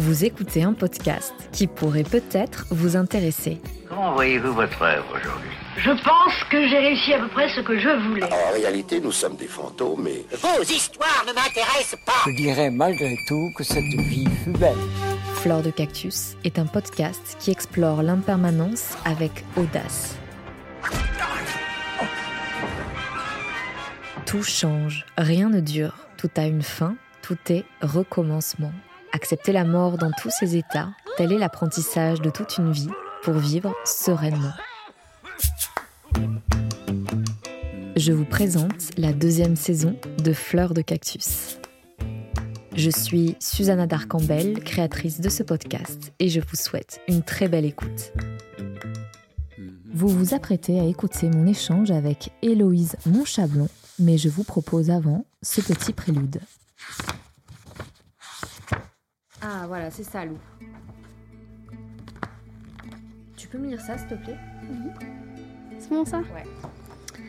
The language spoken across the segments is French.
Vous écoutez un podcast qui pourrait peut-être vous intéresser. Comment voyez-vous votre œuvre aujourd'hui? Je pense que j'ai réussi à peu près ce que je voulais. En réalité, nous sommes des fantômes, mais Vos histoires ne m'intéressent pas. Je dirais malgré tout que cette vie fut belle. Fleur de Cactus est un podcast qui explore l'impermanence avec audace. Tout change, rien ne dure, tout a une fin, tout est recommencement. Accepter la mort dans tous ses états, tel est l'apprentissage de toute une vie pour vivre sereinement. Je vous présente la deuxième saison de Fleur de Cactus. Je suis Susanna Darcambel, créatrice de ce podcast, et je vous souhaite une très belle écoute. Vous vous apprêtez à écouter mon échange avec Héloïse Monchablon, mais je vous propose avant ce petit prélude. Ah voilà, c'est ça, Lou. Tu peux me lire ça, s'il te plaît? C'est bon ça? Ouais.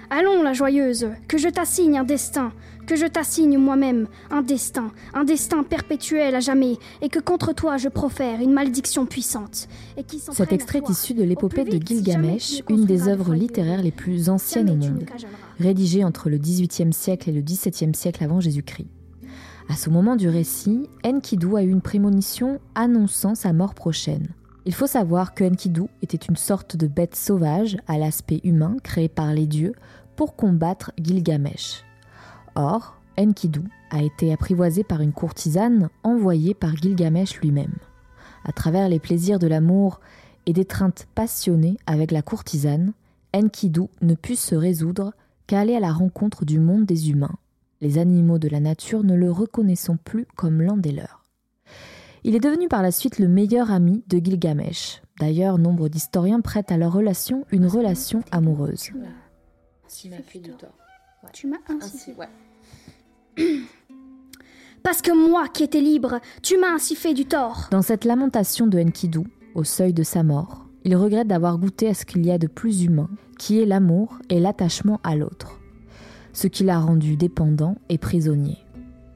Allons, la joyeuse, que je t'assigne un destin, que je t'assigne moi-même un destin, un destin perpétuel à jamais, et que contre toi je profère une malédiction puissante. Et qui s'en Cet extrait issu de l'épopée de si Gilgamesh, une des œuvres littéraires les plus anciennes au monde, rédigée entre le XVIIIe siècle et le XVIIe siècle avant Jésus-Christ. À ce moment du récit, Enkidu a eu une prémonition annonçant sa mort prochaine. Il faut savoir que Enkidu était une sorte de bête sauvage à l'aspect humain créée par les dieux pour combattre Gilgamesh. Or, Enkidu a été apprivoisé par une courtisane envoyée par Gilgamesh lui-même. À travers les plaisirs de l'amour et d'étreintes passionnées avec la courtisane, Enkidu ne put se résoudre qu'à aller à la rencontre du monde des humains, les animaux de la nature ne le reconnaissant plus comme l'un des leurs. Il est devenu par la suite le meilleur ami de Gilgamesh. D'ailleurs, nombre d'historiens prêtent à leur relation une relation amoureuse. m'a fait du tort. Tu m'as ainsi ouais. Parce que moi qui étais libre, tu m'as ainsi fait du tort. Dans cette lamentation de Enkidu, au seuil de sa mort, il regrette d'avoir goûté à ce qu'il y a de plus humain, qui est l'amour et l'attachement à l'autre. Ce qui l'a rendu dépendant et prisonnier.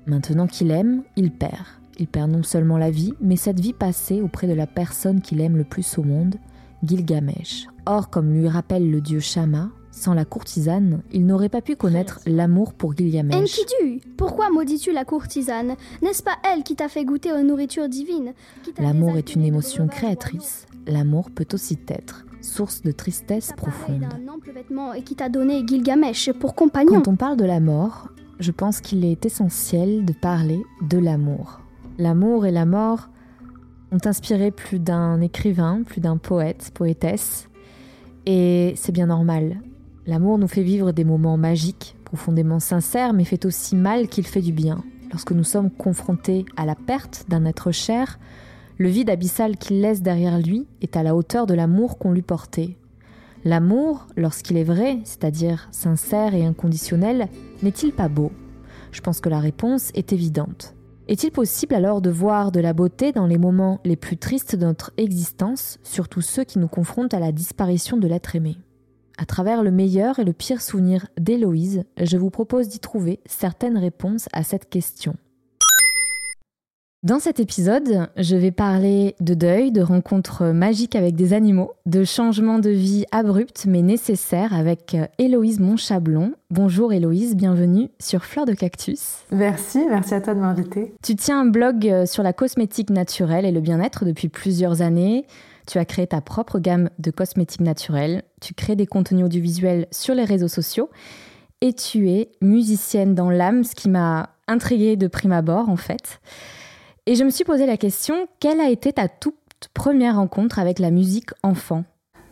Maintenant qu'il aime, il perd. Il perd non seulement la vie, mais cette vie passée auprès de la personne qu'il aime le plus au monde, Gilgamesh. Or, comme lui rappelle le dieu Shama, sans la courtisane, il n'aurait pas pu connaître l'amour pour Gilgamesh. Enkidu, pourquoi maudis-tu la courtisane? N'est-ce pas elle qui t'a fait goûter aux nourritures divines? L'amour est une émotion créatrice. L'amour peut aussi être source de tristesse profonde. d'un ample vêtement et qui t'a donné Gilgamesh pour compagnon. Quand on parle de la mort, je pense qu'il est essentiel de parler de l'amour. L'amour et la mort ont inspiré plus d'un écrivain, plus d'un poète, poétesse, et c'est bien normal. L'amour nous fait vivre des moments magiques, profondément sincères, mais fait aussi mal qu'il fait du bien. Lorsque nous sommes confrontés à la perte d'un être cher, le vide abyssal qu'il laisse derrière lui est à la hauteur de l'amour qu'on lui portait. L'amour, lorsqu'il est vrai, c'est-à-dire sincère et inconditionnel, n'est-il pas beau? Je pense que la réponse est évidente. Est-il possible alors de voir de la beauté dans les moments les plus tristes de notre existence, surtout ceux qui nous confrontent à la disparition de l'être aimé? À travers le meilleur et le pire souvenir d'Héloïse, je vous propose d'y trouver certaines réponses à cette question. Dans cet épisode, je vais parler de deuil, de rencontres magiques avec des animaux, de changements de vie abrupts mais nécessaires avec Héloïse Monchablon. Bonjour Héloïse, bienvenue sur Fleur de Cactus. Merci, merci à toi de m'inviter. Tu tiens un blog euh, sur la cosmétique naturelle et le bien-être depuis plusieurs années. Tu as créé ta propre gamme de cosmétiques naturels. Tu crées des contenus audiovisuels sur les réseaux sociaux. Et tu es musicienne dans l'âme, ce qui m'a intriguée de prime abord en fait. Et je me suis posé la question, quelle a été ta toute première rencontre avec la musique enfant?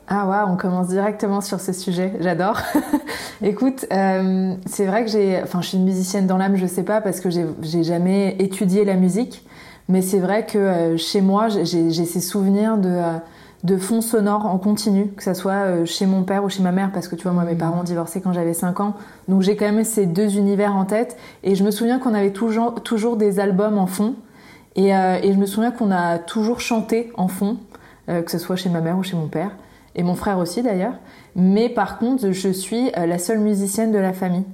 Ah ouais, on commence directement sur ce sujet, j'adore. Écoute, euh, c'est vrai que j'ai, enfin, je suis une musicienne dans l'âme, je sais pas parce que j'ai jamais étudié la musique, mais c'est vrai que euh, chez moi, j'ai ces souvenirs de euh, de fonds sonores en continu, que ça soit euh, chez mon père ou chez ma mère, parce que tu vois, moi, mes parents ont divorcé quand j'avais 5 ans, donc j'ai quand même ces deux univers en tête, et je me souviens qu'on avait toujours toujours des albums en fond. Et, euh, et je me souviens qu'on a toujours chanté en fond, euh, que ce soit chez ma mère ou chez mon père, et mon frère aussi d'ailleurs. Mais par contre, je suis euh, la seule musicienne de la famille.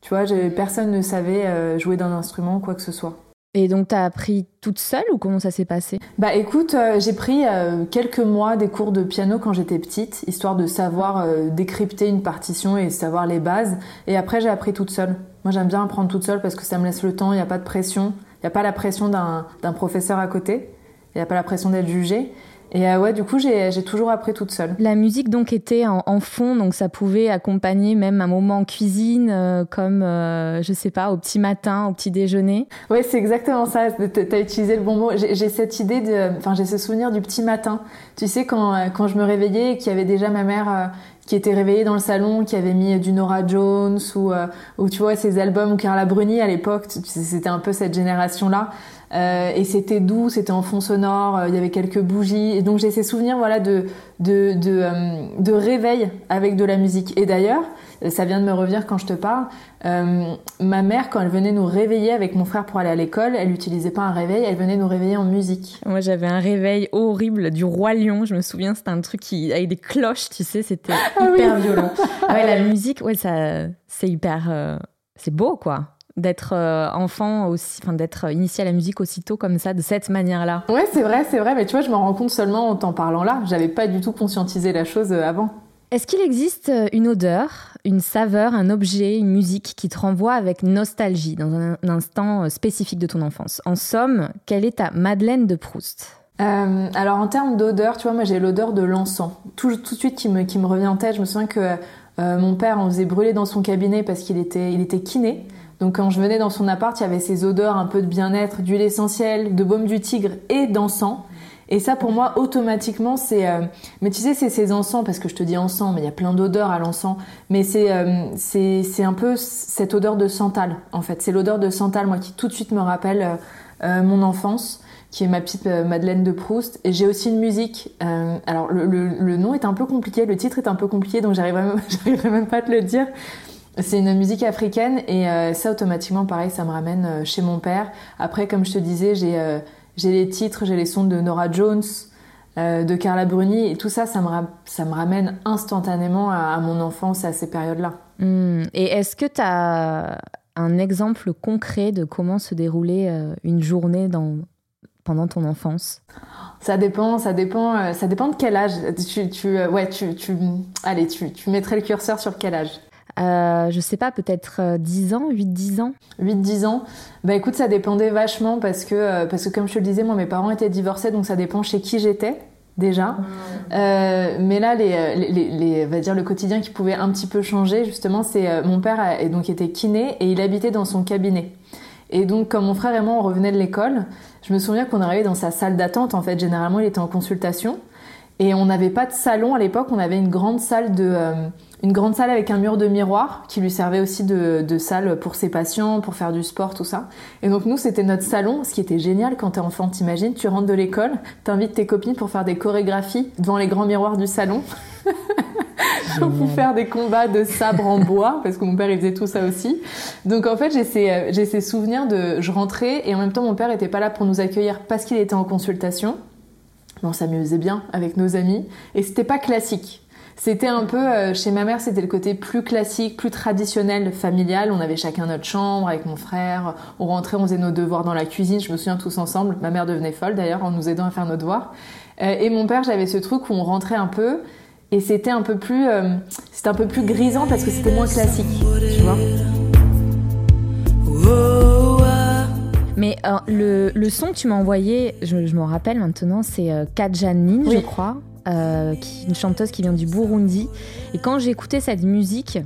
Tu vois, personne ne savait jouer d'un instrument ou quoi que ce soit. Et donc, tu as appris toute seule ou comment ça s'est passé? Bah écoute, euh, j'ai pris euh, quelques mois des cours de piano quand j'étais petite, histoire de savoir euh, décrypter une partition et savoir les bases. Et après, j'ai appris toute seule. Moi, j'aime bien apprendre toute seule parce que ça me laisse le temps, il n'y a pas de pression. Il n'y a pas la pression d'un professeur à côté. Il n'y a pas la pression d'être jugé. Et euh, ouais, du coup, j'ai toujours appris toute seule. La musique donc était en, fond, donc ça pouvait accompagner même un moment en cuisine, euh, comme euh, je sais pas, au petit matin, au petit déjeuner. Oui, c'est exactement ça. T'as utilisé le bon mot. J'ai cette idée de, enfin, j'ai ce souvenir du petit matin. Tu sais, quand quand je me réveillais et qu'il y avait déjà ma mère qui était réveillée dans le salon, qui avait mis du Nora Jones ou, ou tu vois ces albums ou Carla Bruni à l'époque. C'était un peu cette génération là. Euh, et c'était doux, c'était en fond sonore, euh, il y avait quelques bougies. Et donc j'ai ces souvenirs voilà, de, de, de, euh, de, réveil avec de la musique. Et d'ailleurs, ça vient de me revenir quand je te parle, ma mère, quand elle venait nous réveiller avec mon frère pour aller à l'école, elle n'utilisait pas un réveil, elle venait nous réveiller en musique. Moi j'avais un réveil horrible du Roi Lion, je me souviens, c'était un truc qui, avec des cloches, tu sais, c'était ah hyper violent. Ah ouais, la musique, ouais, ça, c'est hyper... c'est beau quoi d'être euh, enfant aussi, enfin d'être initié à la musique aussitôt comme ça, de cette manière-là. Ouais, c'est vrai, c'est vrai, mais tu vois, je me rends compte seulement en t'en parlant là. J'avais pas du tout conscientisé la chose euh, avant. Est-ce qu'il existe euh, une odeur, une saveur, un objet, une musique qui te renvoie avec nostalgie dans un, instant spécifique de ton enfance? En somme, quelle est ta Madeleine de Proust? Alors en termes d'odeur, tu vois, moi j'ai l'odeur de l'encens. Tout, tout, de suite qui me, qui me revient en tête, je me souviens que mon père en faisait brûler dans son cabinet parce qu'il était, il était kiné. Donc quand je venais dans son appart, il y avait ces odeurs un peu de bien-être, d'huile essentielle, de baume du tigre et d'encens. Et ça, pour moi, automatiquement, c'est. Euh, mais tu sais, c'est ces encens, parce que je te dis encens, mais il y a plein d'odeurs à l'encens. Mais c'est euh, c'est un peu cette odeur de santal, en fait. C'est l'odeur de santal, moi, qui tout de suite me rappelle euh, mon enfance, qui est ma petite Madeleine de Proust. Et j'ai aussi une musique. alors, le, le, le, nom est un peu compliqué, le titre est un peu compliqué, donc j'arriverai même, même pas à te le dire. C'est une musique africaine et euh, ça automatiquement pareil ça me ramène euh, chez mon père. Après comme je te disais j'ai euh, j'ai les titres, j'ai les sons de Nora Jones, de Carla Bruni et tout ça ça me ça me ramène instantanément à, mon enfance à ces périodes-là. Hmm. Et est-ce que tu as un exemple concret de comment se déroulait une journée dans pendant ton enfance? Ça dépend, ça dépend, ça dépend de quel âge. Tu, tu ouais, tu, tu, allez, tu, tu mettrais le curseur sur quel âge euh, je sais pas, peut-être 10 euh, ans, 8-10 ans 8-10 ans Bah écoute, ça dépendait vachement parce que, euh, parce que comme je te le disais, moi mes parents étaient divorcés donc ça dépend chez qui j'étais déjà. mais là, les, les, les, va dire le quotidien qui pouvait un petit peu changer, justement, c'est mon père a, donc était kiné et il habitait dans son cabinet. Et donc, comme mon frère et moi, on revenait de l'école, je me souviens qu'on arrivait dans sa salle d'attente. En fait, généralement, il était en consultation. Et on n'avait pas de salon à l'époque, on avait une grande salle de, une grande salle avec un mur de miroir qui lui servait aussi de, salle pour ses patients, pour faire du sport, tout ça. Et donc nous, c'était notre salon, ce qui était génial quand t'es enfant, t'imagines, tu rentres de l'école, t'invites tes copines pour faire des chorégraphies devant les grands miroirs du salon. pour faire des combats de sabre en bois, parce que mon père il faisait tout ça aussi. Donc en fait j'ai ces, euh, j'ai ces souvenirs de je rentrais et en même temps mon père était pas là pour nous accueillir parce qu'il était en consultation. On s'amusait bien avec nos amis et c'était pas classique. C'était un peu, euh, chez ma mère, c'était le côté plus classique, plus traditionnel, familial. On avait chacun notre chambre avec mon frère. On rentrait, on faisait nos devoirs dans la cuisine. Je me souviens tous ensemble. Ma mère devenait folle d'ailleurs en nous aidant à faire nos devoirs. Euh, et mon père, j'avais ce truc où on rentrait un peu et c'était un peu plus, euh, c'était un peu plus grisant parce que c'était moins classique, tu vois. Mais le, le, son que tu m'as envoyé, je, je m'en rappelle maintenant, c'est euh, Kajanin, je crois. Euh, qui, une chanteuse qui vient du Burundi. Et quand j'ai écouté cette musique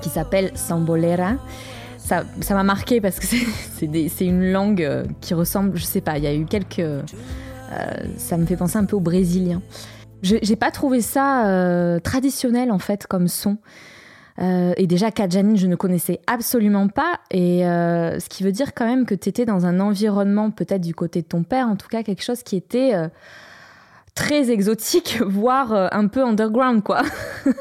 qui s'appelle Sambolera, ça m'a marqué parce que c'est une langue euh, qui ressemble, je sais pas, il y a eu quelques. Euh, ça me fait penser un peu au brésilien. J'ai pas trouvé ça traditionnel en fait comme son. Et déjà, Kajanin, je ne connaissais absolument pas. Et ce qui veut dire quand même que tu étais dans un environnement, peut-être du côté de ton père, en tout cas quelque chose qui était très exotique, voire euh, un peu underground, quoi.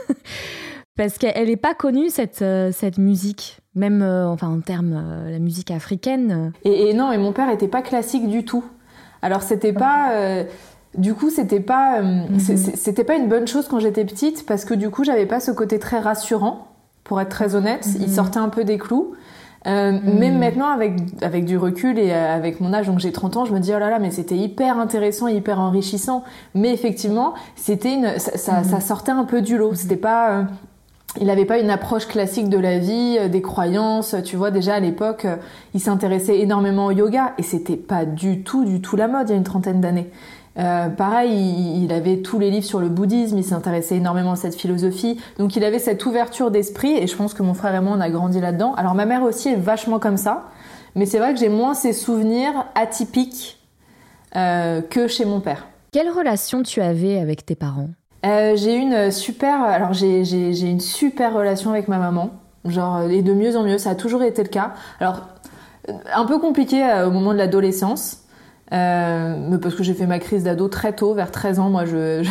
Parce qu'elle n'est pas connue, cette, euh, cette musique, même euh, enfin, en termes la musique africaine. Et, non, et mon père n'était pas classique du tout. Alors, c'était pas. Du coup, c'était pas, mhm. c'était pas une bonne chose quand j'étais petite, parce que du coup, j'avais pas ce côté très rassurant, pour être très honnête. Il mhm. sortait un peu des clous. Euh, Mais maintenant, avec, avec du recul et euh, avec mon âge, donc j'ai 30 ans, je me dis, oh là là, mais c'était hyper intéressant, hyper enrichissant. Mais effectivement, c'était une, ça, ça, ça, sortait un peu du lot. C'était pas, euh, il n'avait pas une approche classique de la vie, des croyances. Tu vois, déjà à l'époque, il s'intéressait énormément au yoga et c'était pas du tout, du tout la mode il y a une trentaine d'années. Euh, pareil, il, il, avait tous les livres sur le bouddhisme, il s'intéressait énormément à cette philosophie, donc il avait cette ouverture d'esprit et je pense que mon frère et moi on a grandi là-dedans. Alors ma mère aussi est vachement comme ça, mais c'est vrai que j'ai moins ces souvenirs atypiques euh, que chez mon père. Quelle relation tu avais avec tes parents? Euh, J'ai une super, alors j'ai, j'ai, j'ai une super relation avec ma maman, genre et de mieux en mieux, ça a toujours été le cas. Alors un peu compliqué euh, au moment de l'adolescence. Euh, parce que j'ai fait ma crise d'ado très tôt, vers 13 ans. Moi, je,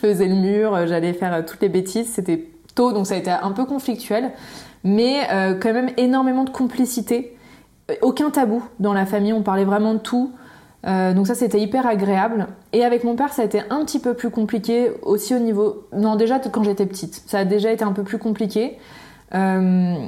faisais le mur, j'allais faire toutes les bêtises. C'était tôt, donc ça a été un peu conflictuel. Mais euh, quand même énormément de complicité. Aucun tabou dans la famille, on parlait vraiment de tout. Euh, donc ça, c'était hyper agréable. Et avec mon père, ça a été un petit peu plus compliqué aussi au niveau... Non, déjà quand j'étais petite. Ça a déjà été un peu plus compliqué. Euh,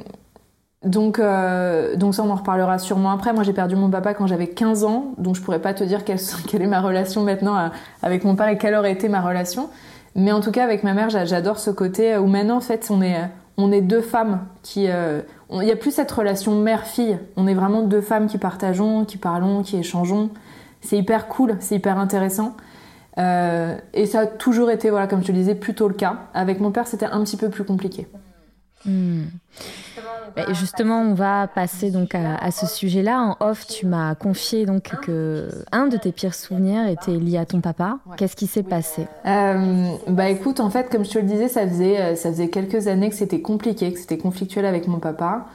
donc, euh, donc ça, on en reparlera sûrement après. Moi, j'ai perdu mon papa quand j'avais 15 ans, donc je pourrais pas te dire quelle, quelle est ma relation maintenant à, avec mon père et quelle aurait été ma relation. Mais en tout cas, avec ma mère, j'adore ce côté où maintenant, en fait, on est, on est deux femmes qui... Euh, il n'y a plus cette relation mère-fille. On est vraiment deux femmes qui partageons, qui parlons, qui échangeons. C'est hyper cool, c'est hyper intéressant. Euh, et ça a toujours été, voilà, comme je te le disais, plutôt le cas. Avec mon père, c'était un petit peu plus compliqué. Mmh. Et justement, on va passer donc à, à ce sujet-là. En off, tu m'as confié donc que un de tes pires souvenirs était lié à ton papa. Qu'est-ce qui s'est passé? Euh, Bah écoute, en fait, comme je te le disais, ça faisait ça faisait quelques années que c'était compliqué, que c'était conflictuel avec mon papa.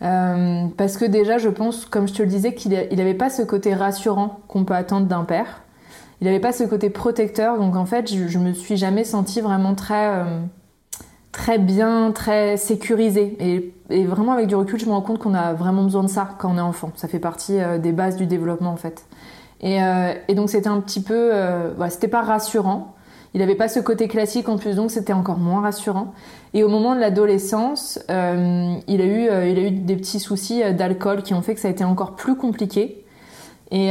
Euh, parce que déjà, je pense, comme je te le disais, qu'il n'avait pas ce côté rassurant qu'on peut attendre d'un père. Il n'avait pas ce côté protecteur. Donc en fait, je, je me suis jamais sentie vraiment très euh, très bien, très sécurisé. Et, vraiment avec du recul, je me rends compte qu'on a vraiment besoin de ça quand on est enfant. Ça fait partie euh, des bases du développement en fait. Et, euh, donc c'était un petit peu, euh, voilà, c'était pas rassurant. Il n'avait pas ce côté classique en plus, donc c'était encore moins rassurant. Et au moment de l'adolescence, euh, il a eu, des petits soucis d'alcool qui ont fait que ça a été encore plus compliqué. Et,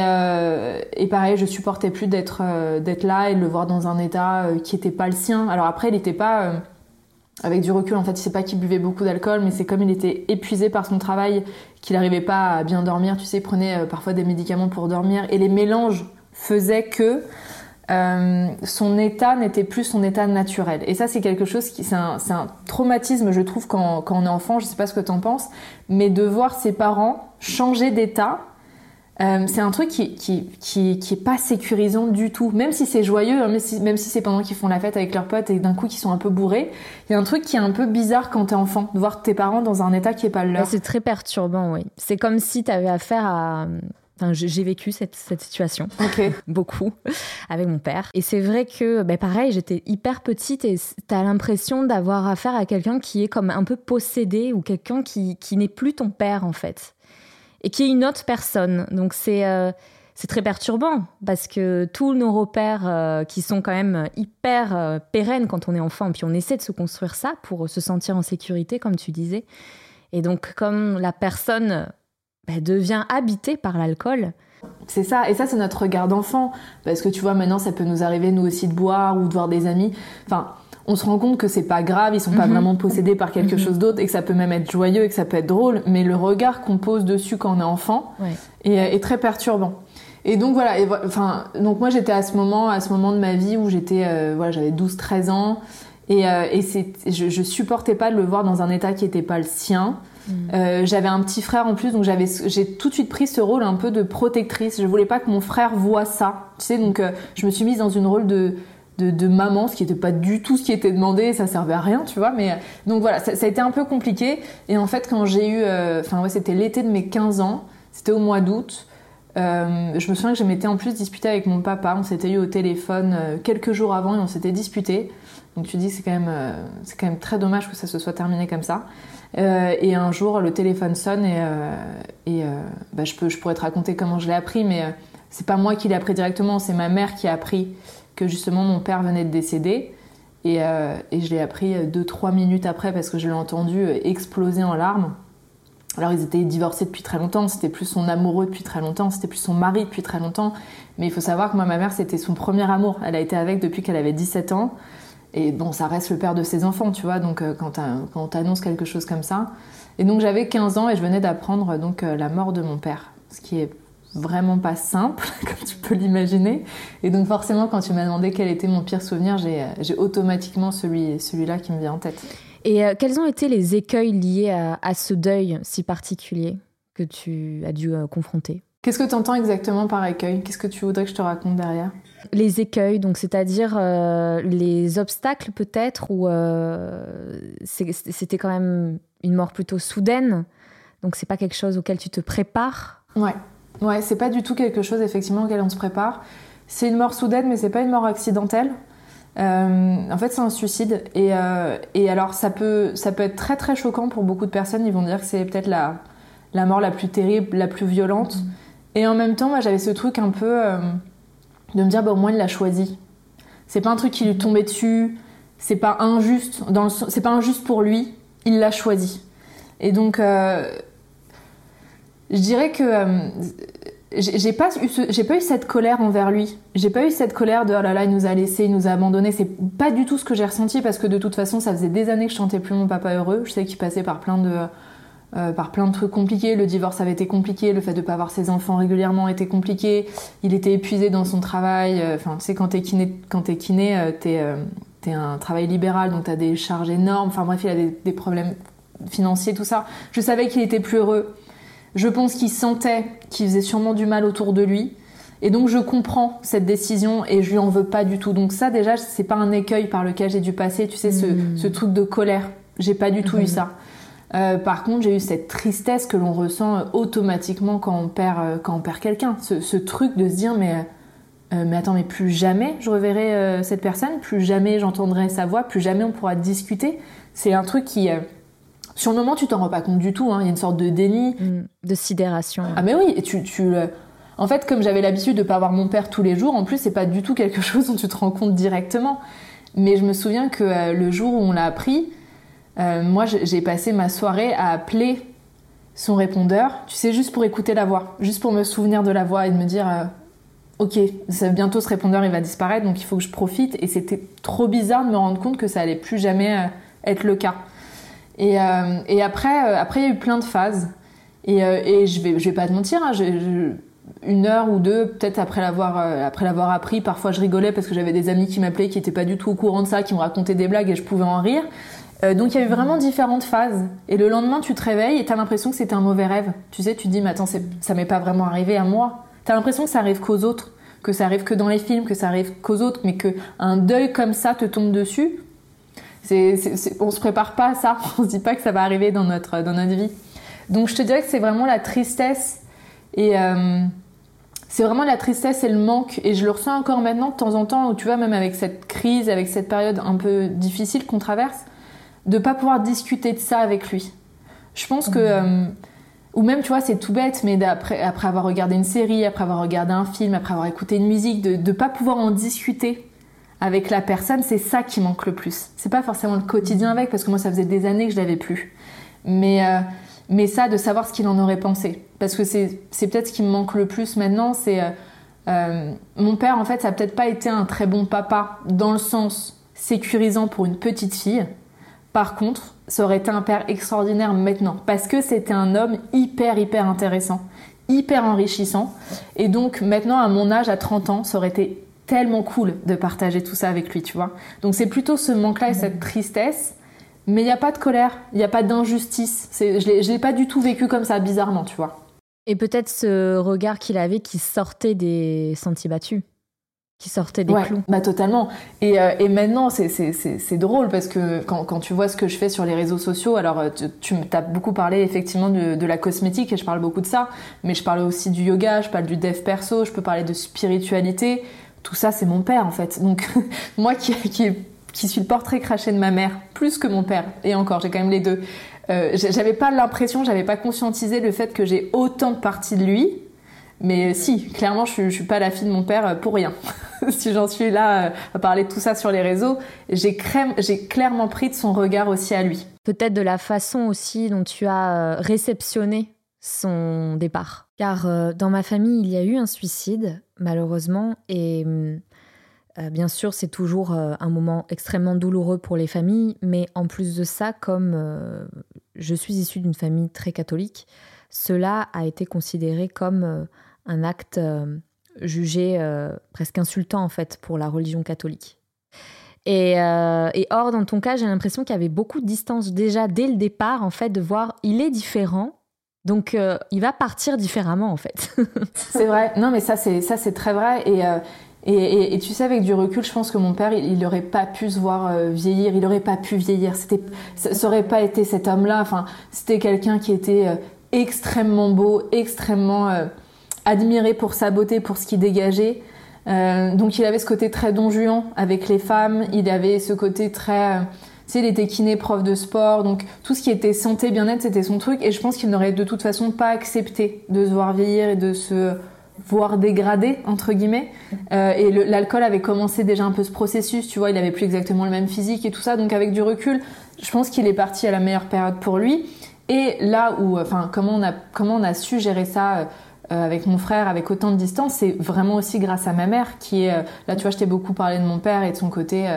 pareil, je supportais plus d'être là et de le voir dans un état qui était pas le sien. Alors après, il n'était pas avec du recul, en fait, c'est pas qu'il buvait beaucoup d'alcool, mais c'est comme il était épuisé par son travail qu'il n'arrivait pas à bien dormir. Tu sais, il prenait euh, parfois des médicaments pour dormir et les mélanges faisaient que euh, son état n'était plus son état naturel. Et ça, c'est quelque chose qui, c'est un, un, traumatisme, je trouve, quand, quand on est enfant. Je sais pas ce que t'en penses, mais de voir ses parents changer d'état euh, c'est un truc qui, qui, qui, qui, est pas sécurisant du tout. Même si c'est joyeux, hein, même si, même si c'est pendant qu'ils font la fête avec leurs potes et d'un coup qu'ils sont un peu bourrés, il y a un truc qui est un peu bizarre quand t'es enfant, de voir tes parents dans un état qui est pas le leur. Ouais, c'est très perturbant, oui. C'est comme si t'avais affaire à... Enfin, j'ai vécu cette, cette situation okay. beaucoup avec mon père. Et c'est vrai que, ben pareil, j'étais hyper petite et t'as l'impression d'avoir affaire à quelqu'un qui est comme un peu possédé ou quelqu'un qui, qui n'est plus ton père en fait et qui est une autre personne. Donc c'est euh, c'est très perturbant parce que tous nos repères euh, qui sont quand même hyper euh, pérennes quand on est enfant, puis on essaie de se construire ça pour se sentir en sécurité, comme tu disais. Et donc comme la personne bah, devient habitée par l'alcool, c'est ça, et ça c'est notre regard d'enfant, parce que tu vois maintenant ça peut nous arriver nous aussi de boire ou de voir des amis. Enfin, on se rend compte que c'est pas grave, ils sont pas -hmm. vraiment possédés par quelque -hmm. chose d'autre et que ça peut même être joyeux et que ça peut être drôle, mais le regard qu'on pose dessus quand on est enfant ouais. est, est, très perturbant. Et donc voilà, et, enfin, donc moi j'étais à ce moment, à ce moment de ma vie où j'étais, euh, voilà, j'avais 12-13 ans et, euh, et je, je supportais pas de le voir dans un état qui était pas le sien. Mmh. Euh, j'avais un petit frère en plus, donc j'avais, j'ai tout de suite pris ce rôle un peu de protectrice. Je voulais pas que mon frère voit ça, tu sais, donc euh, je me suis mise dans une rôle de de, maman, ce qui n'était pas du tout ce qui était demandé, ça servait à rien, tu vois. Mais donc voilà, ça, a été un peu compliqué. Et en fait, quand j'ai eu, enfin euh, ouais, c'était l'été de mes 15 ans, c'était au mois d'août. Euh, je me souviens que je m'étais en plus disputée avec mon papa. On s'était eu au téléphone euh, quelques jours avant et on s'était disputé. Donc tu dis c'est quand même c'est quand même très dommage que ça se soit terminé comme ça. Et un jour le téléphone sonne et, et bah, je peux je pourrais te raconter comment je l'ai appris, mais c'est pas moi qui l'ai appris directement, c'est ma mère qui a appris que justement mon père venait de décéder. Et, euh, et je l'ai appris deux, trois minutes après parce que je l'ai entendu exploser en larmes. alors ils étaient divorcés depuis très longtemps, c'était plus son amoureux depuis très longtemps, c'était plus son mari depuis très longtemps. Mais il faut savoir que moi, ma mère, c'était son premier amour. Elle a été avec depuis qu'elle avait 17 ans. Et bon, ça reste le père de ses enfants, tu vois. Donc quand, quand on t'annonce quelque chose comme ça. Et donc j'avais 15 ans et je venais d'apprendre donc la mort de mon père. Ce qui est vraiment pas simple, comme tu peux l'imaginer. Et donc forcément, quand tu m'as demandé quel était mon pire souvenir, j'ai automatiquement celui, celui-là qui me vient en tête. Et euh, quels ont été les écueils liés à, ce deuil si particulier que tu as dû euh, confronter? Qu'est-ce que tu entends exactement par écueil? Qu'est-ce que tu voudrais que je te raconte derrière? Les écueils, donc c'est-à-dire euh, les obstacles peut-être, ou c'était quand même une mort plutôt soudaine, donc c'est pas quelque chose auquel tu te prépares? Ouais, Ouais, c'est pas du tout quelque chose effectivement auquel on se prépare. C'est une mort soudaine, mais c'est pas une mort accidentelle. Euh, en fait, c'est un suicide. Et, euh, et, alors, ça peut, ça peut être très très choquant pour beaucoup de personnes. Ils vont dire que c'est peut-être la, la mort la plus terrible, la plus violente. Et en même temps, moi, j'avais ce truc un peu euh, de me dire, bah, au moins, il l'a choisi. C'est pas un truc qui lui tombait dessus. C'est pas injuste. C'est pas injuste pour lui. Il l'a choisi. Et donc, je dirais que euh, j'ai pas eu cette colère envers lui. J'ai pas eu cette colère de oh là là il nous a laissé, il nous a abandonné. C'est pas du tout ce que j'ai ressenti parce que de toute façon ça faisait des années que je chantais plus mon papa heureux. Je sais qu'il passait par plein de euh, par plein de trucs compliqués. Le divorce avait été compliqué, le fait de pas avoir ses enfants régulièrement était compliqué. Il était épuisé dans son travail. Euh, enfin tu sais quand t'es kiné quand t'es t'es t'es un travail libéral donc t'as des charges énormes. Enfin bref il a des problèmes financiers tout ça. Je savais qu'il était plus heureux. Je pense qu'il sentait qu'il faisait sûrement du mal autour de lui. Et donc je comprends cette décision et je lui en veux pas du tout. Donc ça déjà c'est pas un écueil par lequel j'ai dû passer, tu sais, ce, hmm. truc de colère. J'ai pas du tout eu hmm. ça. Euh, par contre j'ai eu cette tristesse que l'on ressent automatiquement quand on perd, euh, quand on perd quelqu'un. Ce, truc de se dire mais, euh, mais attends mais plus jamais je reverrai cette personne, plus jamais j'entendrai sa voix, plus jamais on pourra discuter. C'est un truc qui sur le moment, tu t'en rends pas compte du tout. Hein. Il y a une sorte de déni. Mm. de sidération. Ah, mais oui, et tu, tu En fait, comme j'avais l'habitude de pas voir mon père tous les jours, en plus, c'est pas du tout quelque chose dont tu te rends compte directement. Mais je me souviens que euh, le jour où on l'a appris, euh, moi, j'ai passé ma soirée à appeler son répondeur, tu sais, juste pour écouter la voix, juste pour me souvenir de la voix et de me dire, euh, ok, bientôt ce répondeur il va disparaître, donc il faut que je profite. Et c'était trop bizarre de me rendre compte que ça allait plus jamais être le cas. Et, euh, et après, euh, après, il y a eu plein de phases. Et, euh, je vais, vais pas te mentir, hein, une heure ou deux, peut-être après l'avoir après l'avoir appris, parfois je rigolais parce que j'avais des amis qui m'appelaient qui étaient pas du tout au courant de ça, qui me racontaient des blagues et je pouvais en rire. donc il y a eu vraiment différentes phases. Et le lendemain, tu te réveilles et t'as l'impression que c'était un mauvais rêve. Tu sais, tu te dis, mais attends, ça m'est pas vraiment arrivé à moi. T'as l'impression que ça arrive qu'aux autres, que ça arrive que dans les films, que ça arrive qu'aux autres, mais que un deuil comme ça te tombe dessus. C'est, on se prépare pas à ça, on se dit pas que ça va arriver dans notre, dans notre vie. Donc je te dirais que c'est vraiment la tristesse et euh, c'est vraiment la tristesse et le manque et je le ressens encore maintenant de temps en temps où tu vois même avec cette crise, avec cette période un peu difficile qu'on traverse, de pas pouvoir discuter de ça avec lui. Je pense que mmh. euh, ou même tu vois c'est tout bête mais après, après avoir regardé une série, après avoir regardé un film, après avoir écouté une musique, de ne pas pouvoir en discuter avec la personne, c'est ça qui manque le plus. C'est pas forcément le quotidien avec, parce que moi ça faisait des années que je l'avais plus. Mais, euh, mais ça, de savoir ce qu'il en aurait pensé. Parce que c'est, peut-être ce qui me manque le plus maintenant, c'est... Euh, euh, mon père, en fait, ça a peut-être pas été un très bon papa dans le sens sécurisant pour une petite fille. Par contre, ça aurait été un père extraordinaire maintenant. Parce que c'était un homme hyper, hyper intéressant, hyper enrichissant. Et donc, maintenant, à mon âge, à 30 ans, ça aurait été tellement cool de partager tout ça avec lui, tu vois. Donc c'est plutôt ce manque-là et cette tristesse, mais il n'y a pas de colère, il n'y a pas d'injustice. Je ne l'ai pas du tout vécu comme ça, bizarrement, tu vois. Et peut-être ce regard qu'il avait qui sortait des sentiers battus qui sortait des clous. Bah totalement. Et, euh, et maintenant, c'est drôle parce que quand, quand, tu vois ce que je fais sur les réseaux sociaux, alors euh, tu, tu as beaucoup parlé effectivement de, de, la cosmétique et je parle beaucoup de ça, mais je parle aussi du yoga, je parle du dev perso, je peux parler de spiritualité tout ça, c'est mon père en fait. Donc moi qui, suis le portrait craché de ma mère, plus que mon père, et encore, j'ai quand même les deux, euh, j'avais pas l'impression, j'avais pas conscientisé le fait que j'ai autant de parties de lui. Mais si, clairement, je, je suis pas la fille de mon père pour rien. si j'en suis là à parler de tout ça sur les réseaux, j'ai clairement pris de son regard aussi à lui. Peut-être de la façon aussi dont tu as réceptionné son départ. Car dans ma famille, il y a eu un suicide, malheureusement, et euh, bien sûr, c'est toujours euh, un moment extrêmement douloureux pour les familles, mais en plus de ça, comme euh, je suis issue d'une famille très catholique, cela a été considéré comme un acte jugé presque insultant en fait pour la religion catholique. Et, et or, dans ton cas, j'ai l'impression qu'il y avait beaucoup de distance déjà dès le départ, en fait, de voir il est différent, donc il va partir différemment en fait. c'est vrai. Non, mais ça c'est ça c'est très vrai. Et, et, tu sais, avec du recul, je pense que mon père, il n'aurait pas pu se voir euh, vieillir, il n'aurait pas pu vieillir. C'était, ça n'aurait pas été cet homme-là. Enfin, c'était quelqu'un qui était euh, extrêmement beau, extrêmement euh, admiré pour sa beauté, pour ce qu'il dégageait. donc, il avait ce côté très don avec les femmes. Il avait ce côté très. Sais, il était kiné, prof de sport. Donc, tout ce qui était santé, bien-être, c'était son truc. Et je pense qu'il n'aurait de toute façon pas accepté de se voir vieillir et de se voire dégradé entre guillemets euh, et l'alcool avait commencé déjà un peu ce processus tu vois il avait plus exactement le même physique et tout ça donc avec du recul je pense qu'il est parti à la meilleure période pour lui et là où enfin comment on a comment on a su gérer ça euh, avec mon frère avec autant de distance c'est vraiment aussi grâce à ma mère qui est euh, là tu vois je t'ai beaucoup parlé de mon père et de son côté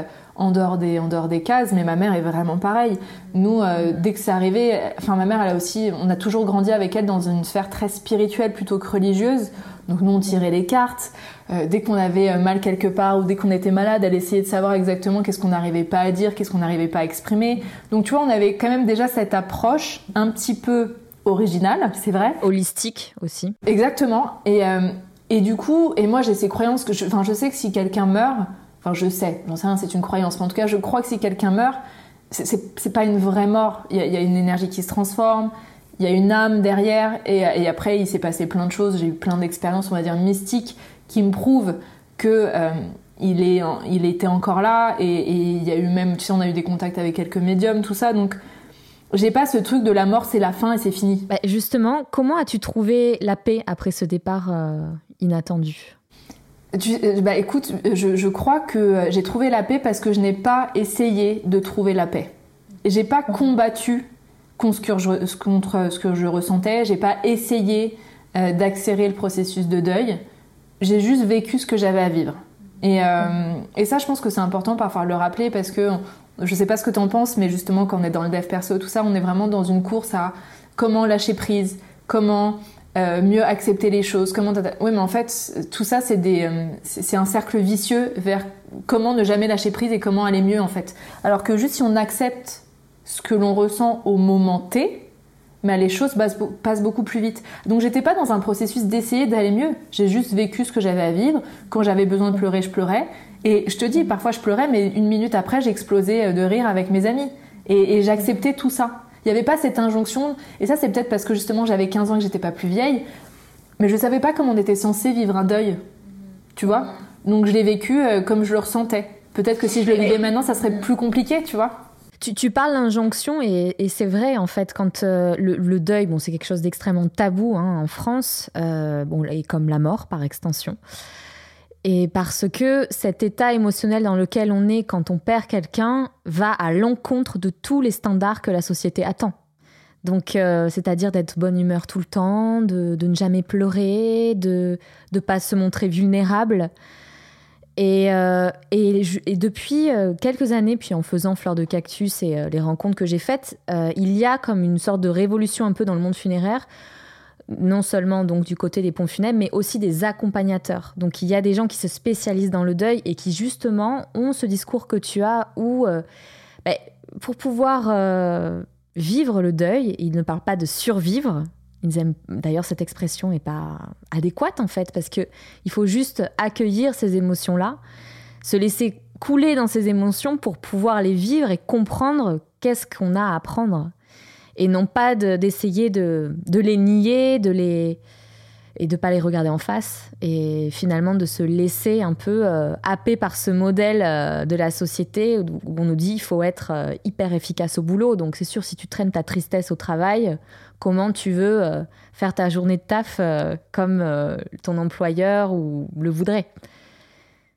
en dehors des en dehors des cases mais ma mère est vraiment pareille nous dès que c'est arrivé enfin ma mère elle a aussi on a toujours grandi avec elle dans une sphère très spirituelle plutôt que religieuse donc nous, on tirait les cartes. Euh, dès qu'on avait euh, mal quelque part ou dès qu'on était malade, elle essayait de savoir exactement qu'est-ce qu'on n'arrivait pas à dire, qu'est-ce qu'on n'arrivait pas à exprimer. Donc tu vois, on avait quand même déjà cette approche un petit peu originale, c'est vrai. Holistique aussi. Exactement. Et, euh, et du coup, et moi j'ai ces croyances que je, enfin, je sais que si quelqu'un meurt, enfin je sais, j'en sais rien, c'est une croyance, mais en tout cas je crois que si quelqu'un meurt, c'est pas une vraie mort. Il y, a une énergie qui se transforme, il y a une âme derrière et, après il s'est passé plein de choses. J'ai eu plein d'expériences, on va dire mystiques, qui me prouvent que euh, il, est, il était encore là et, il y a eu même, tu sais, on a eu des contacts avec quelques médiums, tout ça. Donc j'ai pas ce truc de la mort, c'est la fin et c'est fini. Bah, justement, comment as-tu trouvé la paix après ce départ euh, inattendu? Euh, bah écoute, je, crois que j'ai trouvé la paix parce que je n'ai pas essayé de trouver la paix. J'ai pas combattu contre ce que je ressentais. J'ai pas essayé euh, d'accélérer le processus de deuil. J'ai juste vécu ce que j'avais à vivre. Et, euh, et, ça, je pense que c'est important parfois de le rappeler parce que je sais pas ce que tu en penses, mais justement, quand on est dans le dev perso, tout ça, on est vraiment dans une course à comment lâcher prise, comment euh, mieux accepter les choses, comment. Oui, mais en fait, tout ça, c'est des, c'est un cercle vicieux vers comment ne jamais lâcher prise et comment aller mieux en fait. Alors que juste si on accepte ce que l'on ressent au moment T, mais les choses passent beaucoup plus vite. Donc j'étais pas dans un processus d'essayer d'aller mieux. J'ai juste vécu ce que j'avais à vivre. Quand j'avais besoin de pleurer, je pleurais. Et je te dis, parfois je pleurais, mais une minute après, j'explosais euh, de rire avec mes amis. Et, j'acceptais tout ça. Il n'y avait pas cette injonction. Et ça, c'est peut-être parce que justement j'avais 15 ans et que j'étais pas plus vieille. Mais je savais pas comment on était censé vivre un deuil. Tu vois? Donc je l'ai vécu euh, comme je le ressentais. Peut-être que si je le vivais maintenant, ça serait plus compliqué, tu vois? Tu, parles d'injonction et, c'est vrai en fait quand euh, le, deuil, bon c'est quelque chose d'extrêmement tabou hein, en France, euh, bon et comme la mort par extension. Et parce que cet état émotionnel dans lequel on est quand on perd quelqu'un va à l'encontre de tous les standards que la société attend. Donc, euh, c'est-à-dire d'être bonne humeur tout le temps, de, ne jamais pleurer, de ne pas se montrer vulnérable. Et, euh, depuis euh, quelques années, puis en faisant Fleur de Cactus et les rencontres que j'ai faites, il y a comme une sorte de révolution un peu dans le monde funéraire, non seulement donc du côté des ponts funèbres, mais aussi des accompagnateurs. Donc il y a des gens qui se spécialisent dans le deuil et qui justement ont ce discours que tu as où, ben, pour pouvoir vivre le deuil, ils ne parlent pas de survivre, D'ailleurs, cette expression n'est pas adéquate en fait, parce que il faut juste accueillir ces émotions-là, se laisser couler dans ces émotions pour pouvoir les vivre et comprendre qu'est-ce qu'on a à apprendre, et non pas d'essayer de, les nier, de les et de pas les regarder en face, et finalement de se laisser un peu euh, happer par ce modèle euh, de la société où on nous dit il faut être euh, hyper efficace au boulot. Donc c'est sûr si tu traînes ta tristesse au travail comment tu veux euh, faire ta journée de taf comme ton employeur ou le voudrait?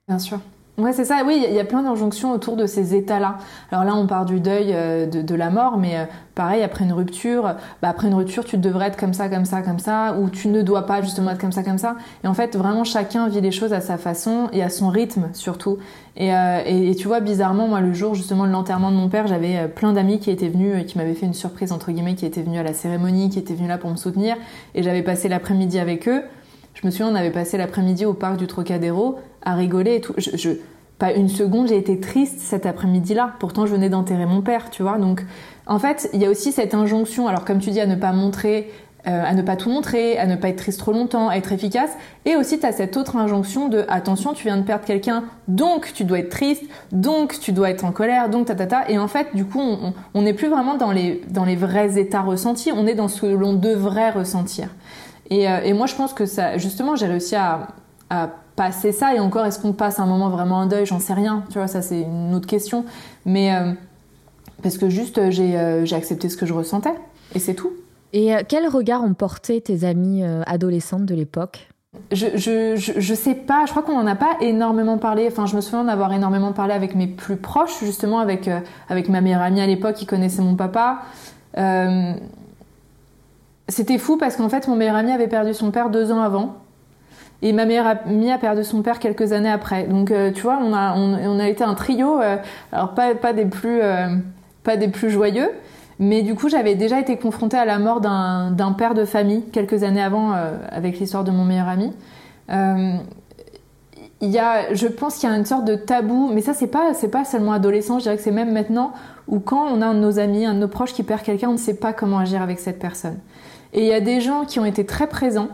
Bien sûr. Ouais, c'est ça. Oui, il y a plein d'injonctions autour de ces états-là. Alors là, on part du deuil euh, de, la mort, mais euh, pareil, après une rupture, bah, après une rupture, tu devrais être comme ça, comme ça, comme ça, ou tu ne dois pas justement être comme ça, comme ça. Et en fait, vraiment, chacun vit les choses à sa façon et à son rythme surtout. Et, euh, et, et tu vois, bizarrement, moi, le jour justement de l'enterrement de mon père, j'avais euh, plein d'amis qui étaient venus, euh, qui m'avaient fait une surprise entre guillemets, qui étaient venus à la cérémonie, qui étaient venus là pour me soutenir, et j'avais passé l'après-midi avec eux. Je me souviens, on avait passé l'après-midi au parc du Trocadéro à rigoler et tout. Je, pas une seconde, j'ai été triste cet après-midi-là. Pourtant, je venais d'enterrer mon père, tu vois. Donc, en fait, il y a aussi cette injonction, alors comme tu dis, à ne pas montrer, euh, à ne pas tout montrer, à ne pas être triste trop longtemps, à être efficace. Et aussi, tu as cette autre injonction de attention, tu viens de perdre quelqu'un, donc tu dois être triste, donc tu dois être en colère, donc ta ta ta. Et en fait, du coup, on n'est plus vraiment dans les, dans les vrais états ressentis, on est dans ce que l'on devrait ressentir. Et, euh, et moi, je pense que ça, justement, j'ai réussi à, à passer ça et encore est-ce qu'on passe un moment vraiment en deuil? J'en sais rien tu vois ça c'est une autre question mais euh, parce que juste euh, j'ai euh, accepté ce que je ressentais et c'est tout et euh, quel regard ont porté tes amies adolescentes de l'époque? Je, je, je, je, sais pas, je crois qu'on en a pas énormément parlé. Enfin, je me souviens d'avoir énormément parlé avec mes plus proches, justement, avec, avec ma meilleure amie à l'époque qui connaissait mon papa. C'était fou parce qu'en fait, mon meilleur ami avait perdu son père deux ans avant. Et ma meilleure amie a perdu son père quelques années après. Donc, euh, tu vois, on a, on, a été un trio, euh, alors pas, des plus, euh, pas des plus joyeux, mais du coup, j'avais déjà été confrontée à la mort d'un père de famille quelques années avant avec l'histoire de mon meilleur ami. Il y a, je pense qu'il y a une sorte de tabou, mais ça, c'est pas, c'est pas seulement adolescent, je dirais que c'est même maintenant, où quand on a un de nos amis, un de nos proches qui perd quelqu'un, on ne sait pas comment agir avec cette personne. Et il y a des gens qui ont été très présents,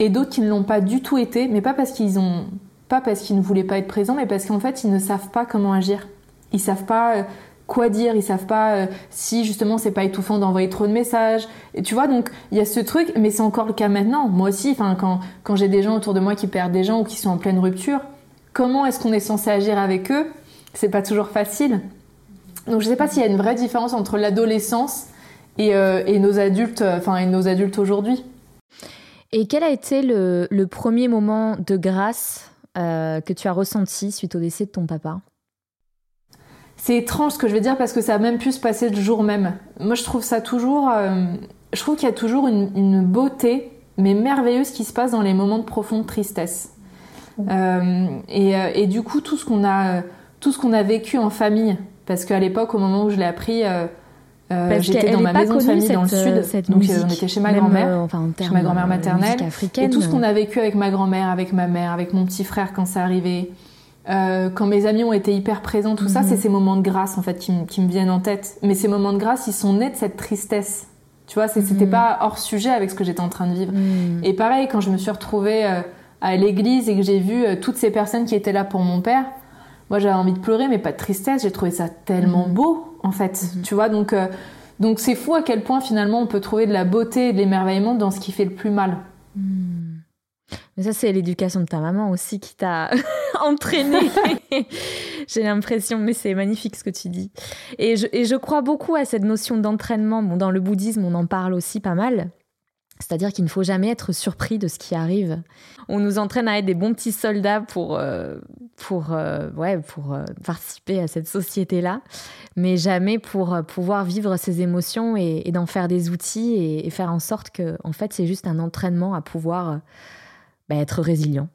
et d'autres qui ne l'ont pas du tout été, mais pas parce qu'ils ont pas parce qu'ils ne voulaient pas être présents, mais parce qu'en fait ils ne savent pas comment agir. Ils savent pas euh, quoi dire, ils savent pas euh, si justement c'est pas étouffant d'envoyer trop de messages. Et tu vois donc il y a ce truc, mais c'est encore le cas maintenant. Moi aussi, enfin quand quand j'ai des gens autour de moi qui perdent des gens ou qui sont en pleine rupture, comment est-ce qu'on est censé agir avec eux? C'est pas toujours facile. Donc je sais pas s'il y a une vraie différence entre l'adolescence et, euh, et nos adultes, enfin et nos adultes aujourd'hui. Et quel a été le, le premier moment de grâce euh, que tu as ressenti suite au décès de ton papa? C'est étrange ce que je vais dire parce que ça a même pu se passer le jour même. Moi, je trouve ça toujours. Euh, je trouve qu'il y a toujours une, une, beauté, mais merveilleuse, qui se passe dans les moments de profonde tristesse. Euh, et, et, du coup, tout ce qu'on a, tout ce qu'on a vécu en famille, parce qu'à l'époque, au moment où je l'ai appris. Euh, J'étais dans ma maison de famille cette, dans le sud, cette donc musique, euh, on était chez ma grand-mère, euh, enfin, chez ma grand-mère maternelle, africaine. et tout ce qu'on a vécu avec ma grand-mère, avec ma mère, avec mon petit frère quand ça arrivait, euh, quand mes amis ont été hyper présents, tout ça, c'est ces moments de grâce en fait qui, qui, me viennent en tête. Mais ces moments de grâce, ils sont nés de cette tristesse. Tu vois, c'était -hmm. pas hors sujet avec ce que j'étais en train de vivre. Mm. Et pareil, quand je me suis retrouvée euh, à l'église et que j'ai vu euh, toutes ces personnes qui étaient là pour mon père, moi j'avais envie de pleurer, mais pas de tristesse. J'ai trouvé ça tellement beau en fait. Tu vois, donc euh, donc c'est fou à quel point finalement on peut trouver de la beauté et de l'émerveillement dans ce qui fait le plus mal. Mmh. Mais ça c'est l'éducation de ta maman aussi qui t'a entraîné. J'ai l'impression, mais c'est magnifique ce que tu dis. Et je, et je crois beaucoup à cette notion d'entraînement. Bon, dans le bouddhisme, on en parle aussi pas mal. C'est-à-dire qu'il ne faut jamais être surpris de ce qui arrive. On nous entraîne à être des bons petits soldats pour, euh, pour, euh, ouais, pour euh, participer à cette société-là, mais jamais pour pouvoir vivre ses émotions et, d'en faire des outils et, et, faire en sorte que, en fait, c'est juste un entraînement à pouvoir bah, être résilient.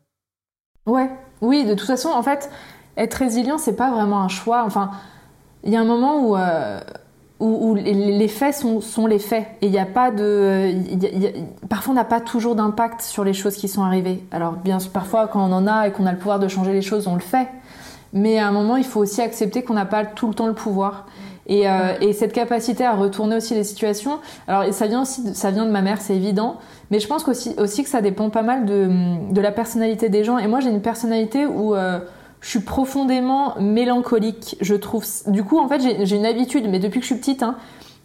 Ouais, oui, de toute façon, en fait, être résilient, c'est pas vraiment un choix. Enfin, il y a un moment où où, les faits sont, les faits. Et il n'y a pas de parfois on n'a pas toujours d'impact sur les choses qui sont arrivées. Alors bien sûr parfois quand on en a et qu'on a le pouvoir de changer les choses on le fait. Mais à un moment il faut aussi accepter qu'on n'a pas tout le temps le pouvoir. Et, euh, et, cette capacité à retourner aussi les situations. Alors ça vient aussi ça vient de ma mère c'est évident. Mais je pense aussi, que ça dépend pas mal de, de la personnalité des gens. Et moi j'ai une personnalité où euh, je suis profondément mélancolique, je trouve. Du coup, en fait, j'ai une habitude, mais depuis que je suis petite, hein,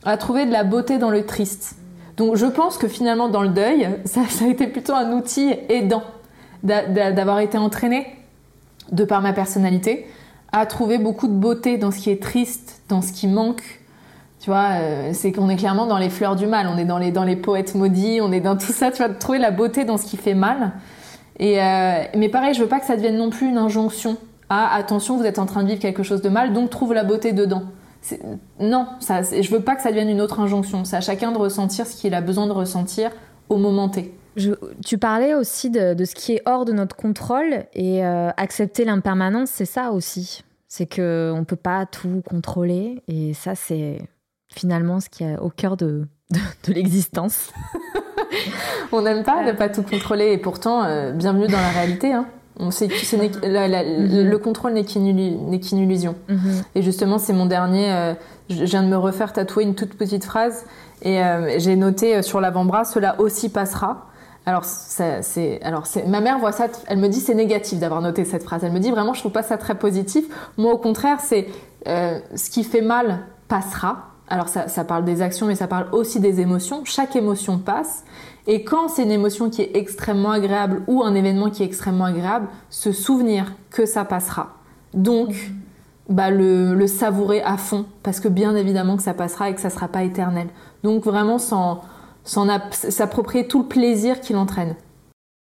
à trouver de la beauté dans le triste. Donc, je pense que finalement, dans le deuil, ça, a été plutôt un outil aidant d'avoir été entraînée, de par ma personnalité, à trouver beaucoup de beauté dans ce qui est triste, dans ce qui manque. Tu vois, euh, c'est qu'on est clairement dans les fleurs du mal, on est dans les, dans les poètes maudits, on est dans tout ça, tu vois, de trouver la beauté dans ce qui fait mal. Et, euh, mais pareil, je veux pas que ça devienne non plus une injonction. Ah, attention, vous êtes en train de vivre quelque chose de mal, donc trouve la beauté dedans. Non, ça, je veux pas que ça devienne une autre injonction. C'est à chacun de ressentir ce qu'il a besoin de ressentir au moment T. tu parlais aussi de, ce qui est hors de notre contrôle et euh, accepter l'impermanence, c'est ça aussi. C'est que on peut pas tout contrôler et ça c'est finalement ce qui est au cœur de, de, l'existence. on n'aime pas ne pas tout contrôler et pourtant euh, bienvenue dans la réalité. Hein. On sait que mm-hmm. le contrôle n'est qu'une illusion. Mm-hmm. Et justement, c'est mon dernier. Euh, je viens de me refaire tatouer une toute petite phrase et euh, j'ai noté euh, sur l'avant-bras cela aussi passera. Alors, c'est, alors c'est, ma mère voit ça, elle me dit c'est négatif d'avoir noté cette phrase. Elle me dit vraiment je trouve pas ça très positif. Moi au contraire c'est ce qui fait mal passera. Alors ça, ça parle des actions mais ça parle aussi des émotions. Chaque émotion passe et quand c'est une émotion qui est extrêmement agréable ou un événement qui est extrêmement agréable, se souvenir que ça passera. Donc, bah, le, savourer à fond, parce que bien évidemment que ça passera et que ça ne sera pas éternel. Donc vraiment s'approprier tout le plaisir qu'il entraîne.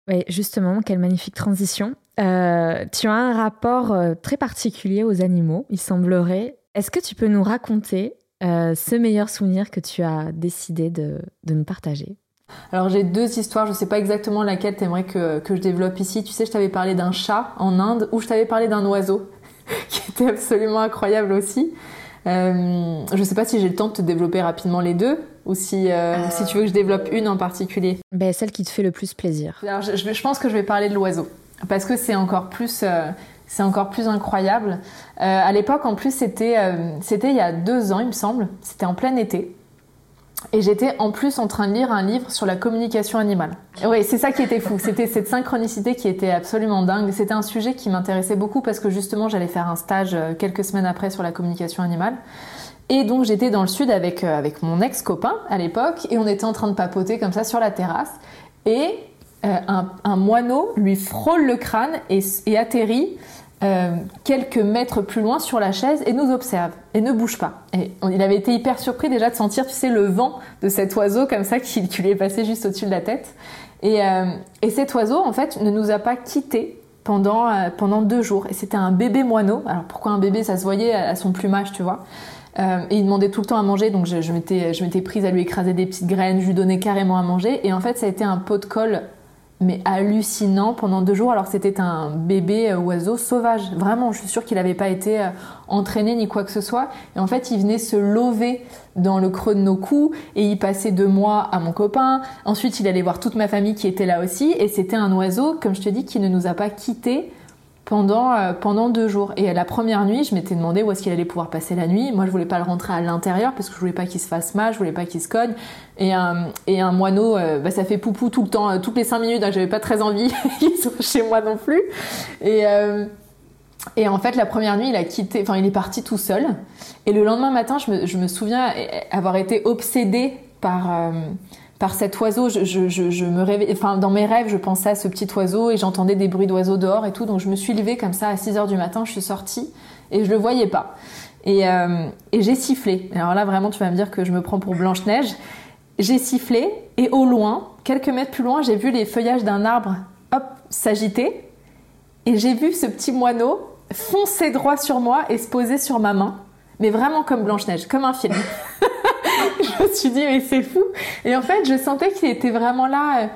Oui, justement, quelle magnifique transition. Euh, tu as un rapport euh, très particulier aux animaux, il semblerait. Est-ce que tu peux nous raconter euh, ce meilleur souvenir que tu as décidé de nous partager? Alors j'ai deux histoires, je sais pas exactement laquelle t'aimerais que, que je développe ici. Tu sais, je t'avais parlé d'un chat en Inde ou je t'avais parlé d'un oiseau qui était absolument incroyable aussi. Euh, je sais pas si j'ai le temps de te développer rapidement les deux ou si, euh, si tu veux que je développe une en particulier. Ben, celle qui te fait le plus plaisir. Alors je, je pense que je vais parler de l'oiseau parce que c'est encore plus... Euh, c'est encore plus incroyable. Euh, à l'époque, en plus, c'était c'était il y a deux ans, il me semble. C'était en plein été. Et j'étais en plus en train de lire un livre sur la communication animale. Oui, c'est ça qui était fou. C'était cette synchronicité qui était absolument dingue. C'était un sujet qui m'intéressait beaucoup parce que justement j'allais faire un stage euh, quelques semaines après sur la communication animale. Et donc j'étais dans le sud avec, euh, avec mon ex-copain à l'époque et on était en train de papoter comme ça sur la terrasse. Et euh, un, moineau lui frôle le crâne et atterrit euh, quelques mètres plus loin sur la chaise et nous observe et ne bouge pas. Et il avait été hyper surpris déjà de sentir, tu sais, le vent de cet oiseau comme ça qui, lui est passé juste au-dessus de la tête. Et, euh, et, cet oiseau, en fait, ne nous a pas quittés pendant, euh, pendant deux jours. Et c'était un bébé moineau. Alors pourquoi un bébé? Ça se voyait à son plumage, tu vois. et il demandait tout le temps à manger, donc je, je m'étais prise à lui écraser des petites graines, je lui donnais carrément à manger. Et en fait, ça a été un pot de colle mais hallucinant pendant deux jours alors c'était un bébé euh, oiseau sauvage. Vraiment, je suis sûre qu'il n'avait pas été euh, entraîné ni quoi que ce soit. Et en fait, il venait se lever dans le creux de nos coups et il passait deux mois à mon copain. Ensuite, il allait voir toute ma famille qui était là aussi. Et c'était un oiseau, comme je te dis, qui ne nous a pas quittés pendant, euh, pendant deux jours. Et la première nuit, je m'étais demandé où est-ce qu'il allait pouvoir passer la nuit. Moi, je voulais pas le rentrer à l'intérieur parce que je voulais pas qu'il se fasse mal, je voulais pas qu'il se cogne. Et un, et un moineau, euh, bah, ça fait poupou tout le temps, euh, toutes les cinq minutes, donc j'avais pas très envie qu'il soit chez moi non plus. Et, et en fait, la première nuit, il a quitté, enfin, il est parti tout seul. Et le lendemain matin, je me, je me souviens avoir été obsédée par par cet oiseau. Je, je, je, me réveille, enfin, dans mes rêves, je pensais à ce petit oiseau et j'entendais des bruits d'oiseaux dehors et tout. Donc je me suis levée comme ça à 6 heures du matin, je suis sortie et je le voyais pas. Et, euh, et j'ai sifflé. Alors là, vraiment, tu vas me dire que je me prends pour Blanche-Neige. J'ai sifflé et au loin, quelques mètres plus loin, j'ai vu les feuillages d'un arbre, hop, s'agiter. Et j'ai vu ce petit moineau foncer droit sur moi et se poser sur ma main. Mais vraiment comme Blanche-Neige, comme un film. je me suis dit, mais c'est fou. Et en fait, je sentais qu'il était vraiment là. Euh,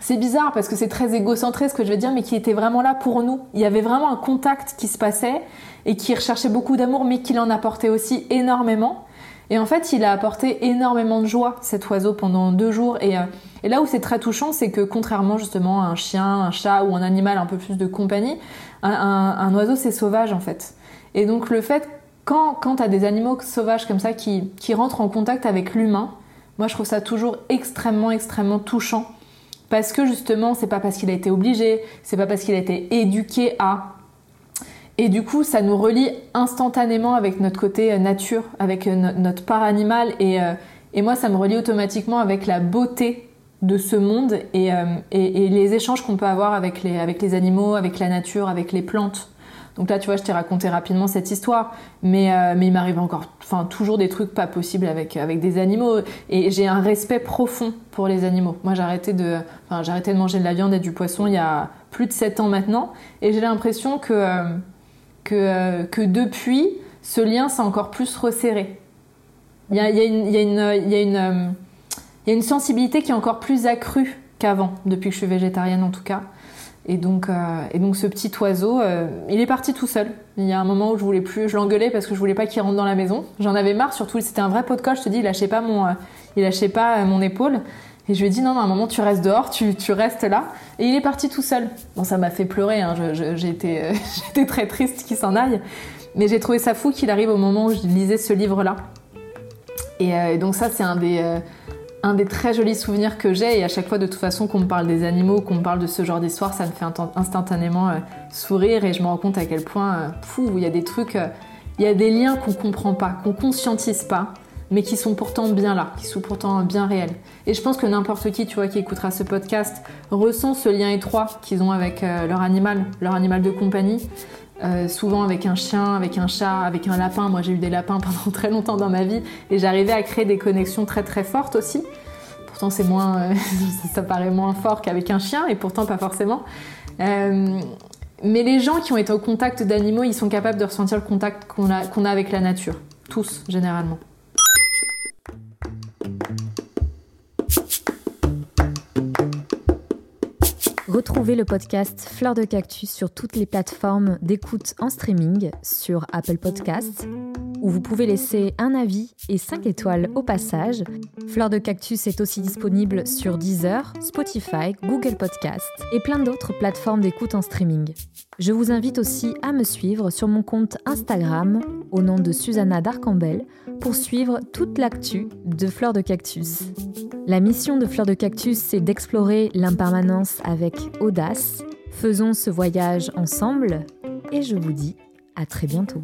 c'est bizarre parce que c'est très égocentré ce que je veux dire, mais qu'il était vraiment là pour nous. Il y avait vraiment un contact qui se passait et qui recherchait beaucoup d'amour, mais qu'il en apportait aussi énormément. Et en fait, il a apporté énormément de joie, cet oiseau, pendant deux jours. Et, euh, et là où c'est très touchant, c'est que contrairement justement à un chien, un chat ou un animal un peu plus de compagnie, un, un oiseau c'est sauvage en fait. Et donc le fait quand, quand tu as des animaux sauvages comme ça qui, qui rentrent en contact avec l'humain, moi je trouve ça toujours extrêmement, extrêmement touchant. Parce que justement, c'est pas parce qu'il a été obligé, c'est pas parce qu'il a été éduqué à. Et du coup, ça nous relie instantanément avec notre côté euh, nature, avec euh, notre part animale. Et, euh, et moi, ça me relie automatiquement avec la beauté de ce monde et, et, et les échanges qu'on peut avoir avec les, avec les animaux, avec la nature, avec les plantes. Donc là, tu vois, je t'ai raconté rapidement cette histoire, mais, euh, mais il m'arrive encore, enfin, toujours des trucs pas possibles avec, avec des animaux. Et j'ai un respect profond pour les animaux. Moi, j'ai arrêté de, enfin, j'ai arrêté de manger de la viande et du poisson il y a plus de 7 ans maintenant. Et j'ai l'impression que, euh, que, euh, que depuis, ce lien s'est encore plus resserré. Il une, euh, y a une sensibilité qui est encore plus accrue qu'avant, depuis que je suis végétarienne en tout cas. Et donc, euh, et donc ce petit oiseau, euh, il est parti tout seul. Il y a un moment où je voulais plus, je l'engueulais parce que je voulais pas qu'il rentre dans la maison. J'en avais marre, surtout c'était un vrai pot de colle. Je te dis, il lâchait pas mon, euh, il lâchait pas mon épaule. Et je lui ai dit non, non, à un moment tu restes dehors, tu, tu restes là. Et il est parti tout seul. Bon, ça m'a fait pleurer. Hein. J'étais très triste qu'il s'en aille. Mais j'ai trouvé ça fou qu'il arrive au moment où je lisais ce livre-là. Et, donc ça, c'est un des, un des très jolis souvenirs que j'ai. Et à chaque fois, de toute façon, qu'on me parle des animaux, qu'on me parle de ce genre d'histoire, ça me fait instantanément euh, sourire. Et je me rends compte à quel point, euh, fou, il y a des trucs, euh, il y a des liens qu'on comprend pas, qu'on conscientise pas, mais qui sont pourtant bien là, qui sont pourtant bien réels. Et je pense que n'importe qui, tu vois, qui écoutera ce podcast, ressent ce lien étroit qu'ils ont avec leur animal, leur animal de compagnie. Euh, souvent avec un chien, avec un chat, avec un lapin. Moi j'ai eu des lapins pendant très longtemps dans ma vie et j'arrivais à créer des connexions très très fortes aussi. Pourtant c'est moins, euh, ça paraît moins fort qu'avec un chien et pourtant pas forcément. Euh, mais les gens qui ont été au contact d'animaux, ils sont capables de ressentir le contact qu'on a, qu'on a avec la nature. Tous, généralement. Retrouvez le podcast Fleur de Cactus sur toutes les plateformes d'écoute en streaming, sur Apple Podcasts, où vous pouvez laisser un avis et 5 étoiles au passage. Fleur de Cactus est aussi disponible sur Deezer, Spotify, Google Podcasts et plein d'autres plateformes d'écoute en streaming. Je vous invite aussi à me suivre sur mon compte Instagram au nom de Susanna Darcambel pour suivre toute l'actu de Fleur de Cactus. La mission de Fleur de Cactus, c'est d'explorer l'impermanence avec audace. Faisons ce voyage ensemble et je vous dis à très bientôt.